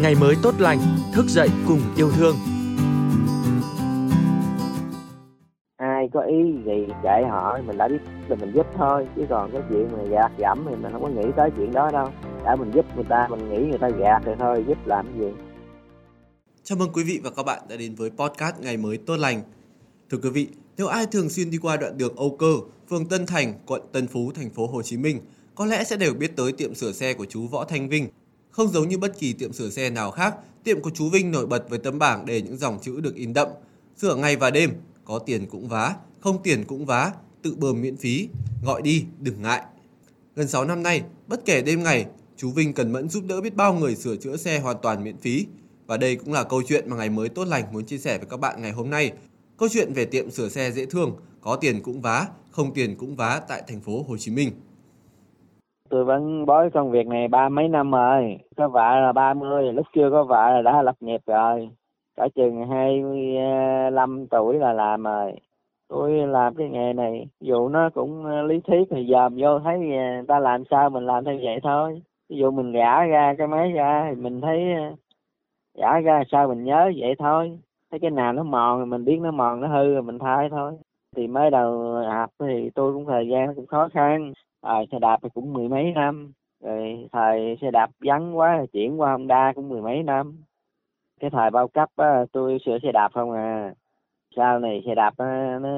ngày mới tốt lành, thức dậy cùng yêu thương. ai có ý gì dạy họ mình đã biết là mình giúp thôi chứ còn cái chuyện mà gạt gẫm thì mình không có nghĩ tới chuyện đó đâu đã mình giúp người ta mình nghĩ người ta gạt thì thôi giúp làm cái gì Chào mừng quý vị và các bạn đã đến với podcast Ngày mới tốt lành. Thưa quý vị, nếu ai thường xuyên đi qua đoạn đường Âu Cơ, phường Tân Thành, quận Tân Phú, thành phố Hồ Chí Minh, có lẽ sẽ đều biết tới tiệm sửa xe của chú Võ Thanh Vinh. Không giống như bất kỳ tiệm sửa xe nào khác, tiệm của chú Vinh nổi bật với tấm bảng để những dòng chữ được in đậm. Sửa ngày và đêm, có tiền cũng vá, không tiền cũng vá, tự bơm miễn phí, gọi đi, đừng ngại. Gần 6 năm nay, bất kể đêm ngày, chú Vinh cần mẫn giúp đỡ biết bao người sửa chữa xe hoàn toàn miễn phí. Và đây cũng là câu chuyện mà ngày mới tốt lành muốn chia sẻ với các bạn ngày hôm nay. Câu chuyện về tiệm sửa xe dễ thương, có tiền cũng vá, không tiền cũng vá tại thành phố Hồ Chí Minh tôi vẫn bói công việc này ba mấy năm rồi. Có vợ là ba mươi, lúc chưa có vợ là đã lập nghiệp rồi. Cả chừng hai mươi à, lăm tuổi là làm rồi. Tôi làm cái nghề này, dù nó cũng à, lý thuyết thì dòm vô thấy người ta làm sao mình làm theo vậy thôi. Ví dụ mình gã ra cái máy ra thì mình thấy gã ra sao mình nhớ vậy thôi. Thấy cái nào nó mòn thì mình biết nó mòn, nó hư rồi mình thay thôi. Thì mới đầu học thì tôi cũng thời gian cũng khó khăn à, xe đạp thì cũng mười mấy năm. Rồi thời xe đạp vắng quá chuyển qua Honda cũng mười mấy năm. Cái thời bao cấp á, tôi sửa xe đạp không à. Sau này xe đạp á, nó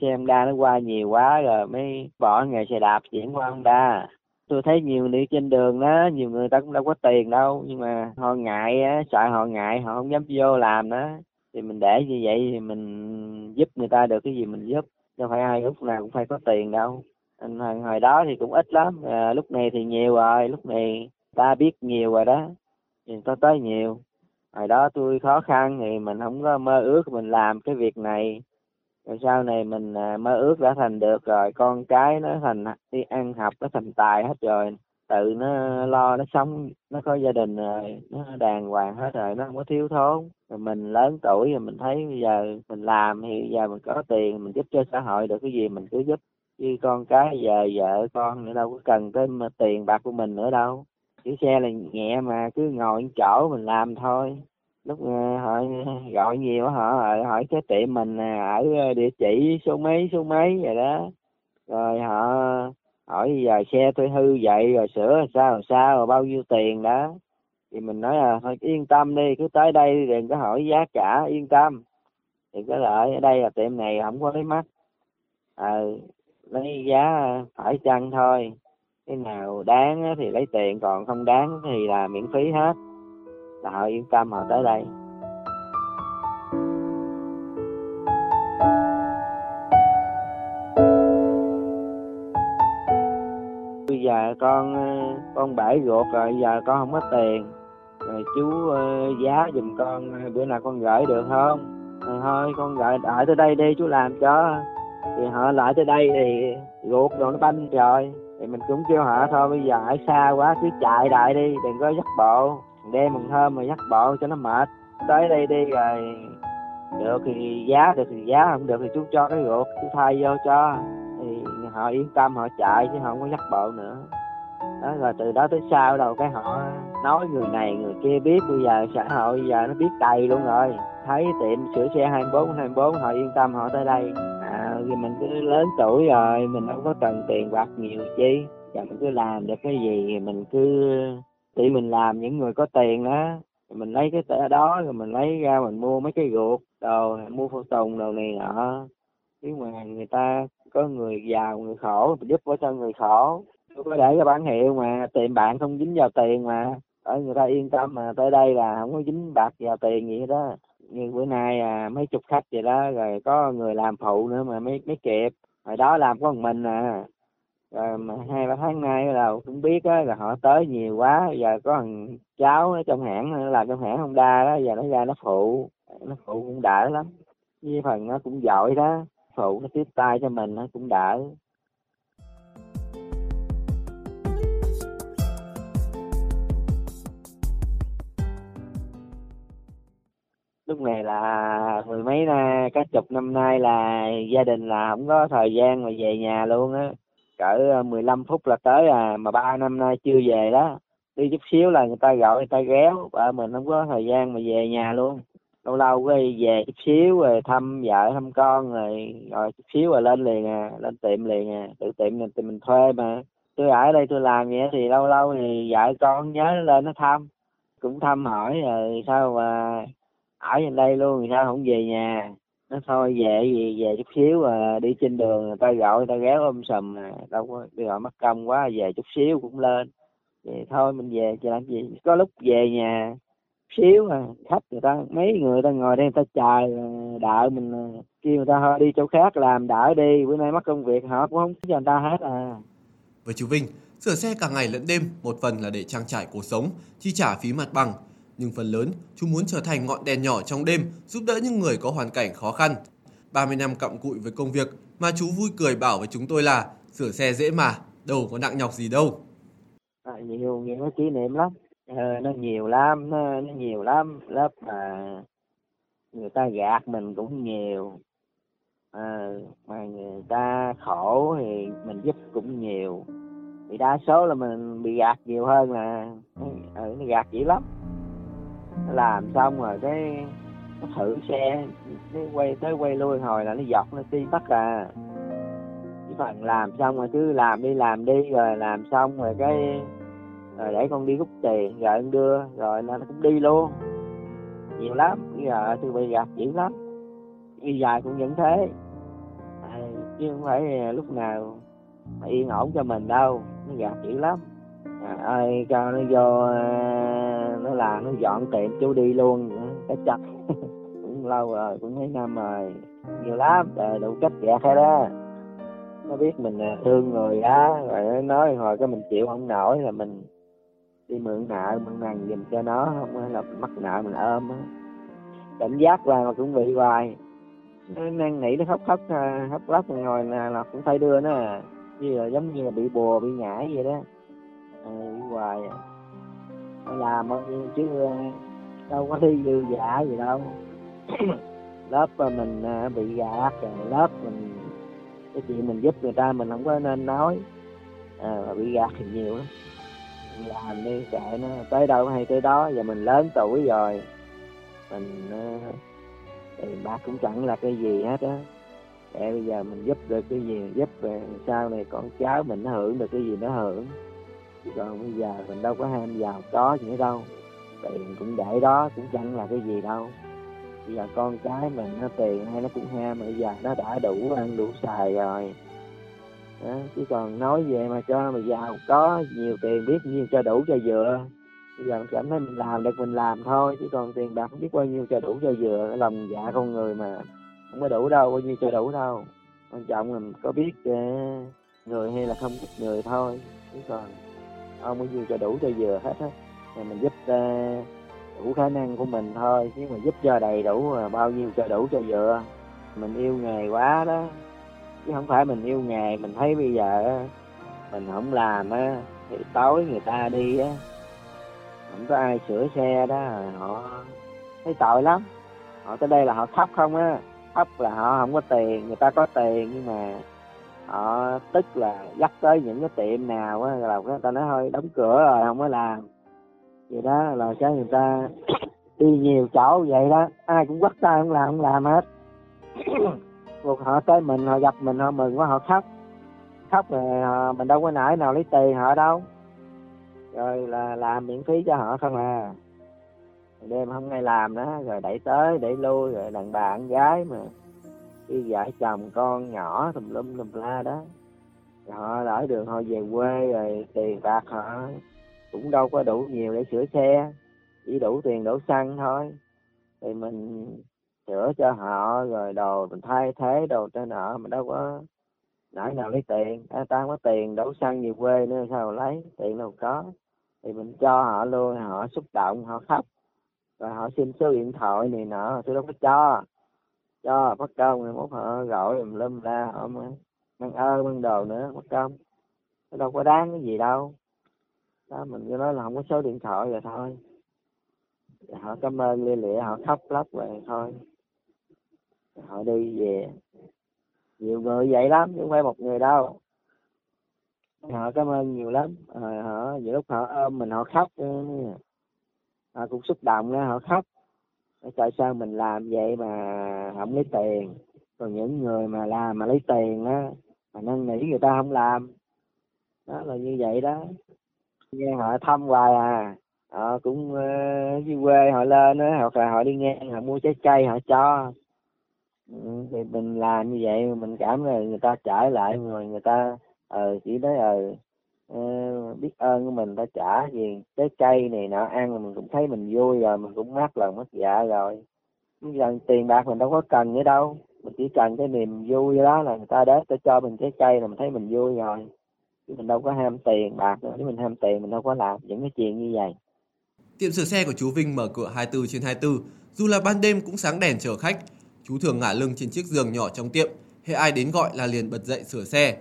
xe Honda nó qua nhiều quá rồi mới bỏ nghề xe đạp chuyển qua Honda. Tôi thấy nhiều đi trên đường đó nhiều người ta cũng đâu có tiền đâu nhưng mà họ ngại á sợ họ ngại họ không dám vô làm đó. Thì mình để như vậy thì mình giúp người ta được cái gì mình giúp đâu phải ai lúc nào cũng phải có tiền đâu hồi, hồi đó thì cũng ít lắm. À, lúc này thì nhiều rồi lúc này ta biết nhiều rồi đó. Thì ta tới nhiều. Hồi đó tôi khó khăn thì mình không có mơ ước mình làm cái việc này. Rồi sau này mình à, mơ ước đã thành được rồi con cái nó thành đi ăn học nó thành tài hết rồi. Tự nó lo nó sống nó có gia đình rồi nó đàng hoàng hết rồi nó không có thiếu thốn. Rồi mình lớn tuổi rồi mình thấy bây giờ mình làm thì bây giờ mình có tiền mình giúp cho xã hội được cái gì mình cứ giúp chứ con cái giờ vợ con nữa đâu có cần tới mà tiền bạc của mình nữa đâu. Chữ xe là nhẹ mà cứ ngồi chỗ mình làm thôi. Lúc ờ, họ gọi nhiều họ hỏi, hỏi cái tiệm mình ở địa chỉ số mấy số mấy vậy đó. Rồi họ hỏi giờ xe tôi hư vậy rồi sửa làm sao làm sao rồi bao nhiêu tiền đó. Thì mình nói là thôi yên tâm đi cứ tới đây đừng có hỏi giá cả yên tâm. Thì có lợi ở đây là tiệm này không có lấy mắt à, lấy giá phải chăng thôi. Cái nào đáng thì lấy tiền, còn không đáng thì là miễn phí hết. Là họ yên tâm họ tới đây. Bây giờ con ờ, con bể ruột rồi, giờ con không có tiền. Rồi chú ờ, giá giùm con ờ, bữa nào con gửi được không? Rồi thôi, con gửi, đợi tới đây đi, chú làm cho thì họ lại tới đây thì ruột rồi nó banh rồi thì mình cũng kêu họ, thôi bây giờ ở xa quá, cứ chạy đại đi, đừng có dắt bộ. Đêm mừng thơm mà dắt bộ cho nó mệt. Tới đây đi rồi, được thì giá, được thì giá, không được thì chú cho cái ruột, chú thay vô cho. Thì họ yên tâm, họ chạy chứ họ không có dắt bộ nữa. Đó, rồi từ đó tới sau đầu cái họ nói người này, người kia biết, bây giờ xã hội bây giờ nó biết đầy luôn rồi. Thấy tiệm sửa xe 24 24 họ yên tâm, họ tới đây vì mình cứ lớn tuổi rồi, mình không có cần tiền bạc nhiều chi. Và mình cứ làm được cái gì thì mình cứ tự mình làm những người có tiền đó. Mình lấy cái tờ đó, rồi mình lấy ra mình mua mấy cái ruột, đồ, mua phụ tùng đồ này nọ. Chứ mà người ta có người giàu, người khổ, mình giúp đỡ cho người khổ. Tôi có để cái bản hiệu mà tiền bạn không dính vào tiền mà. Ở người ta yên tâm mà, tới đây là không có dính bạc vào tiền gì hết đó như bữa nay à mấy chục khách vậy đó, rồi có người làm phụ nữa mà mới mới kịp. Hồi đó làm có một mình à. Rồi mà hai ba tháng nay là cũng biết á, là họ tới nhiều quá. Giờ có thằng cháu ở trong hãng, nó làm trong hãng không đa đó, giờ nó ra nó phụ. Nó phụ cũng đỡ lắm. Với phần nó cũng giỏi đó. Phụ nó tiếp tay cho mình nó cũng đỡ. Lúc này là mười mấy na, cả chục năm nay là gia đình là không có thời gian mà về nhà luôn á. Cỡ ờ, 15 phút là tới à mà ba năm nay chưa về đó. Đi chút xíu là người ta gọi, người ta ghéo, vợ mình không có thời gian mà về nhà luôn. Lâu lâu cái về chút xíu rồi thăm vợ, thăm con rồi rồi chút xíu rồi lên liền à lên tiệm liền à. Tự tiệm mình mình thuê mà. Tôi ở đây tôi làm vậy thì lâu lâu thì vợ con nhớ lên nó thăm, cũng thăm hỏi, rồi sao mà ở trên đây luôn thì sao không về nhà. Nó thôi về về về chút xíu à đi trên đường người ta gọi người ta ghé ôm sầm à đâu có đi gọi mất công quá về chút xíu cũng lên. Vậy thôi mình về chứ làm gì? Có lúc về nhà xíu à khách người ta mấy người ta ngồi đây người ta chờ à, đợi mình à, kêu người ta thôi đi chỗ khác làm đỡ đi. Bữa nay mất công việc họ cũng không cho người ta hết à. Với chú Vinh, sửa xe cả ngày lẫn đêm một phần là để trang trải cuộc sống, chi trả phí mặt bằng. Nhưng phần lớn, chú muốn trở thành ngọn đèn nhỏ trong đêm, giúp đỡ những người có hoàn cảnh khó khăn. 30 năm cặm cụi với công việc mà chú vui cười bảo với chúng tôi là sửa xe dễ mà, đâu có nặng nhọc gì đâu. à, nhiều nhiều cái kỷ niệm lắm. Ờ, nó nhiều lắm nó, nó nhiều lắm. Lớp mà người ta gạt mình cũng nhiều. À, mà người ta khổ thì mình giúp cũng nhiều. Thì đa số là mình bị gạt nhiều hơn là ừ, ừ nó gạt dữ lắm làm xong rồi cái nó thử xe nó quay tới quay lui hồi là nó dọc nó ti tắt à. Cái phần làm xong rồi cứ làm đi làm đi rồi làm xong rồi cái rồi để con đi rút tiền rồi anh đưa rồi nó cũng đi luôn. Nhiều lắm bây giờ tôi bị gạt dữ lắm. Bây giờ cũng vẫn thế. À, chứ không phải lúc nào mà yên ổn cho mình đâu nó gạt dữ lắm à, ơi cho nó vô à, nó làm nó dọn tiệm chú đi luôn. Ừ, cái chặt cũng lâu rồi cũng mấy năm rồi. Nhiều lắm trời đủ cách gạt hết đó nó biết mình à, thương người á rồi nó nói hồi cái mình chịu không nổi là mình đi mượn nợ mượn nằn giùm cho nó không là mắc nợ mình ôm á. Cảnh giác là mà cũng bị hoài. Nó năn nỉ nó khóc khóc khóc lóc rồi là, là cũng phải đưa nó à. Như là giống như là bị bùa bị nhảy vậy đó đi hoài. Làm chứ ờ, đâu có thi dư giả gì đâu. Lớp mình ờ, bị gạt rồi lớp mình cái chuyện mình giúp người ta mình không có nên nói. À, mà bị gạt thì nhiều lắm. Làm đi kệ nó. Tới đâu hay tới đó giờ mình lớn tuổi rồi. Mình uh, tiền bạc cũng chẳng là cái gì hết á. Để bây giờ mình giúp được cái gì giúp về sau này con cháu mình nó hưởng được cái gì nó hưởng rồi còn bây giờ mình đâu có ham giàu có gì nữa đâu. Tiền cũng để đó cũng chẳng là cái gì đâu. Bây giờ con cái mình nó tiền hay nó cũng ham mà bây giờ nó đã đủ ăn đủ xài rồi. Đó, chứ còn nói về mà cho mà giàu có nhiều tiền biết nhiêu cho đủ cho vừa. Bây giờ mình cảm thấy mình làm được mình làm thôi chứ còn tiền bạc không biết bao nhiêu cho đủ cho vừa. Lòng dạ con người mà không có đủ đâu bao nhiêu cho đủ đâu. Quan trọng là mình có biết uh, người hay là không biết người thôi. Chứ còn không bao nhiêu cho đủ cho vừa hết á thì mình giúp uh, đủ khả năng của mình thôi. Chứ mà giúp cho đầy đủ mà bao nhiêu cho đủ cho vừa mình yêu nghề quá đó chứ không phải mình yêu nghề mình thấy bây giờ mình không làm á thì tối người ta đi á không có ai sửa xe đó họ thấy tội lắm. Họ tới đây là họ thấp không á thấp là họ không có tiền người ta có tiền nhưng mà họ tức là dắt tới những cái tiệm nào á là người ta nói thôi đóng cửa rồi không có làm. Vậy đó là cái người ta đi nhiều chỗ vậy đó ai cũng quắt tay không làm không làm hết. Một họ tới mình họ gặp mình họ mừng quá họ khóc. Khóc rồi họ, mình đâu có nãy nào lấy tiền họ đâu. Rồi là làm miễn phí cho họ không à. Đêm không ai làm đó rồi đẩy tới đẩy lui rồi đàn bà con gái mà đi vợ chồng con nhỏ tùm lum tùm la đó. Rồi họ lỡ đường họ về quê rồi tiền bạc họ cũng đâu có đủ nhiều để sửa xe. Chỉ đủ tiền đổ xăng thôi. Thì mình sửa cho họ rồi đồ mình thay thế đồ cho nợ mình đâu có nãy nào lấy tiền. À, ta không có tiền đổ xăng về quê nữa sao mà lấy? Tiền đâu có. Thì mình cho họ luôn họ xúc động họ khóc. Rồi họ xin số điện thoại này nọ tôi đâu có cho cho bắt công rồi mốt họ gọi mình lâm ra, họ mang ơ mang đồ nữa bắt công nó đâu có đáng cái gì đâu. Đó, mình cứ nói là không có số điện thoại rồi thôi. Rồi họ cảm ơn lia lịa, họ khóc lóc về thôi. Rồi họ đi về. Nhiều người vậy lắm, chứ không phải một người đâu. Họ cảm ơn nhiều lắm. Rồi họ, nhiều lúc họ ôm mình, họ khóc họ cũng xúc động ra họ khóc tại sao mình làm vậy mà không lấy tiền? Còn những người mà làm mà lấy tiền á mà năn nỉ người ta không làm. Đó là như vậy đó. Nghe họ thăm hoài à. Họ cũng ờ, uh, dưới quê họ lên á hoặc là họ đi ngang họ mua trái cây họ cho. Ừ, thì mình làm như vậy mình cảm là người ta trả lại rồi người ta ờ chỉ nói ờ uh, Ờ, biết ơn của mình đã trả gì trái cây này nọ ăn mình cũng thấy mình vui rồi mình cũng mát lòng mất dạ rồi gần tiền bạc mình đâu có cần nữa đâu mình chỉ cần cái niềm vui đó là người ta đến ta cho mình trái cây là mình thấy mình vui rồi chứ mình đâu có ham tiền bạc nữa nếu mình ham tiền mình đâu có làm những cái chuyện như vậy Tiệm sửa xe của chú Vinh mở cửa 24 trên 24, dù là ban đêm cũng sáng đèn chờ khách. Chú thường ngả lưng trên chiếc giường nhỏ trong tiệm, hệ ai đến gọi là liền bật dậy sửa xe.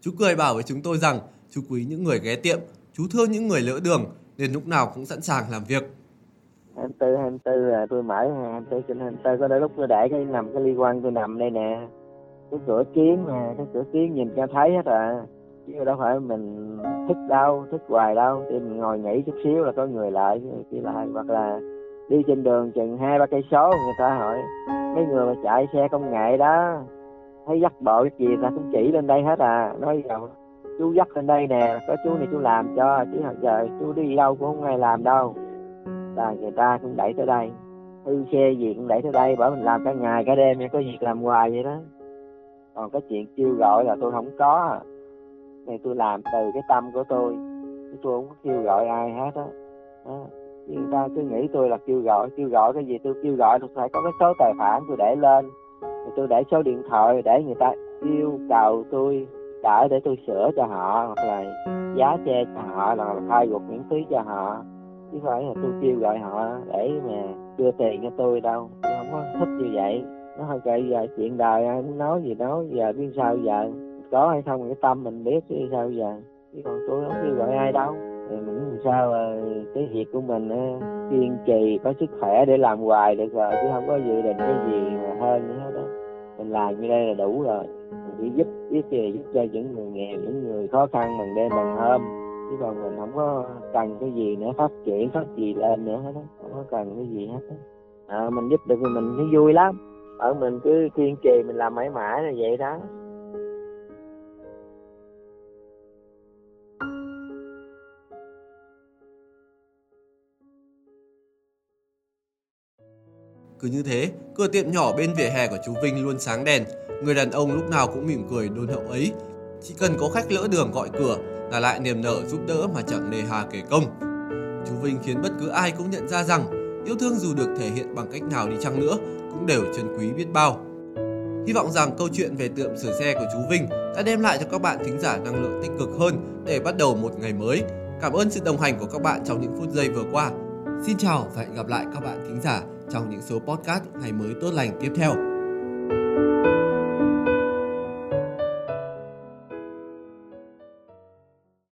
Chú cười bảo với chúng tôi rằng chú quý những người ghé tiệm, chú thương những người lỡ đường nên lúc nào cũng sẵn sàng làm việc. 24 24 là tôi mở 24 trên 24 có đôi lúc tôi để cái nằm cái liên quan tôi nằm đây nè cái cửa kiến mà cái cửa kiến nhìn cho thấy hết à chứ đâu phải mình thích đâu thích hoài đâu thì mình ngồi nghỉ chút xíu là có người lại kia lại hoặc là đi trên đường chừng hai ba cây số người ta hỏi mấy người mà chạy xe công nghệ đó thấy dắt bộ cái gì ta cũng chỉ lên đây hết à nói giàu chú dắt lên đây nè có chú này chú làm cho chứ giờ chú đi đâu cũng không ai làm đâu. Là người ta cũng đẩy tới đây. Hư xe gì cũng đẩy tới đây bởi mình làm cả ngày cả đêm có việc làm hoài vậy đó. Còn cái chuyện kêu gọi là tôi không có. Này tôi làm từ cái tâm của tôi tôi không có kêu gọi ai hết á. Đó. người ta cứ nghĩ tôi là kêu gọi kêu gọi cái gì tôi kêu gọi tôi phải có cái số tài khoản tôi để lên. Tôi để số điện thoại để người ta yêu cầu tôi đỡ để tôi sửa cho họ, hoặc là giá xe cho họ là thay gục miễn phí cho họ. Chứ phải là tôi kêu gọi họ để mà đưa tiền cho tôi đâu. Tôi không có thích như vậy. Nó hơi kệ giờ chuyện đời ai muốn nói gì nói giờ biết sao giờ, có hay không cái tâm mình biết chứ sao giờ. Chứ còn tôi không kêu gọi ai đâu. Thì mình làm sao cái việc của mình ờ, kiên trì, có sức khỏe để làm hoài được rồi, chứ không có dự định cái gì mà hơn nữa đó mình làm như đây là đủ rồi. Mình chỉ giúp biết về giúp cho những người nghèo những người khó khăn bằng đêm bằng hôm. Chứ còn mình không có cần cái gì nữa phát triển phát gì lên nữa hết đó không có cần cái gì hết đó à, mình giúp được thì mình thấy vui lắm. Ở mình cứ kiên trì mình làm mãi mãi là vậy đó. Cứ như thế, cửa tiệm nhỏ bên vỉa hè của chú Vinh luôn sáng đèn. Người đàn ông lúc nào cũng mỉm cười đôn hậu ấy. Chỉ cần có khách lỡ đường gọi cửa là lại niềm nở giúp đỡ mà chẳng nề hà kể công. Chú Vinh khiến bất cứ ai cũng nhận ra rằng yêu thương dù được thể hiện bằng cách nào đi chăng nữa cũng đều trân quý biết bao. Hy vọng rằng câu chuyện về tiệm sửa xe của chú Vinh đã đem lại cho các bạn thính giả năng lượng tích cực hơn để bắt đầu một ngày mới. Cảm ơn sự đồng hành của các bạn trong những phút giây vừa qua. Xin chào và hẹn gặp lại các bạn thính giả trong những số podcast ngày mới tốt lành tiếp theo.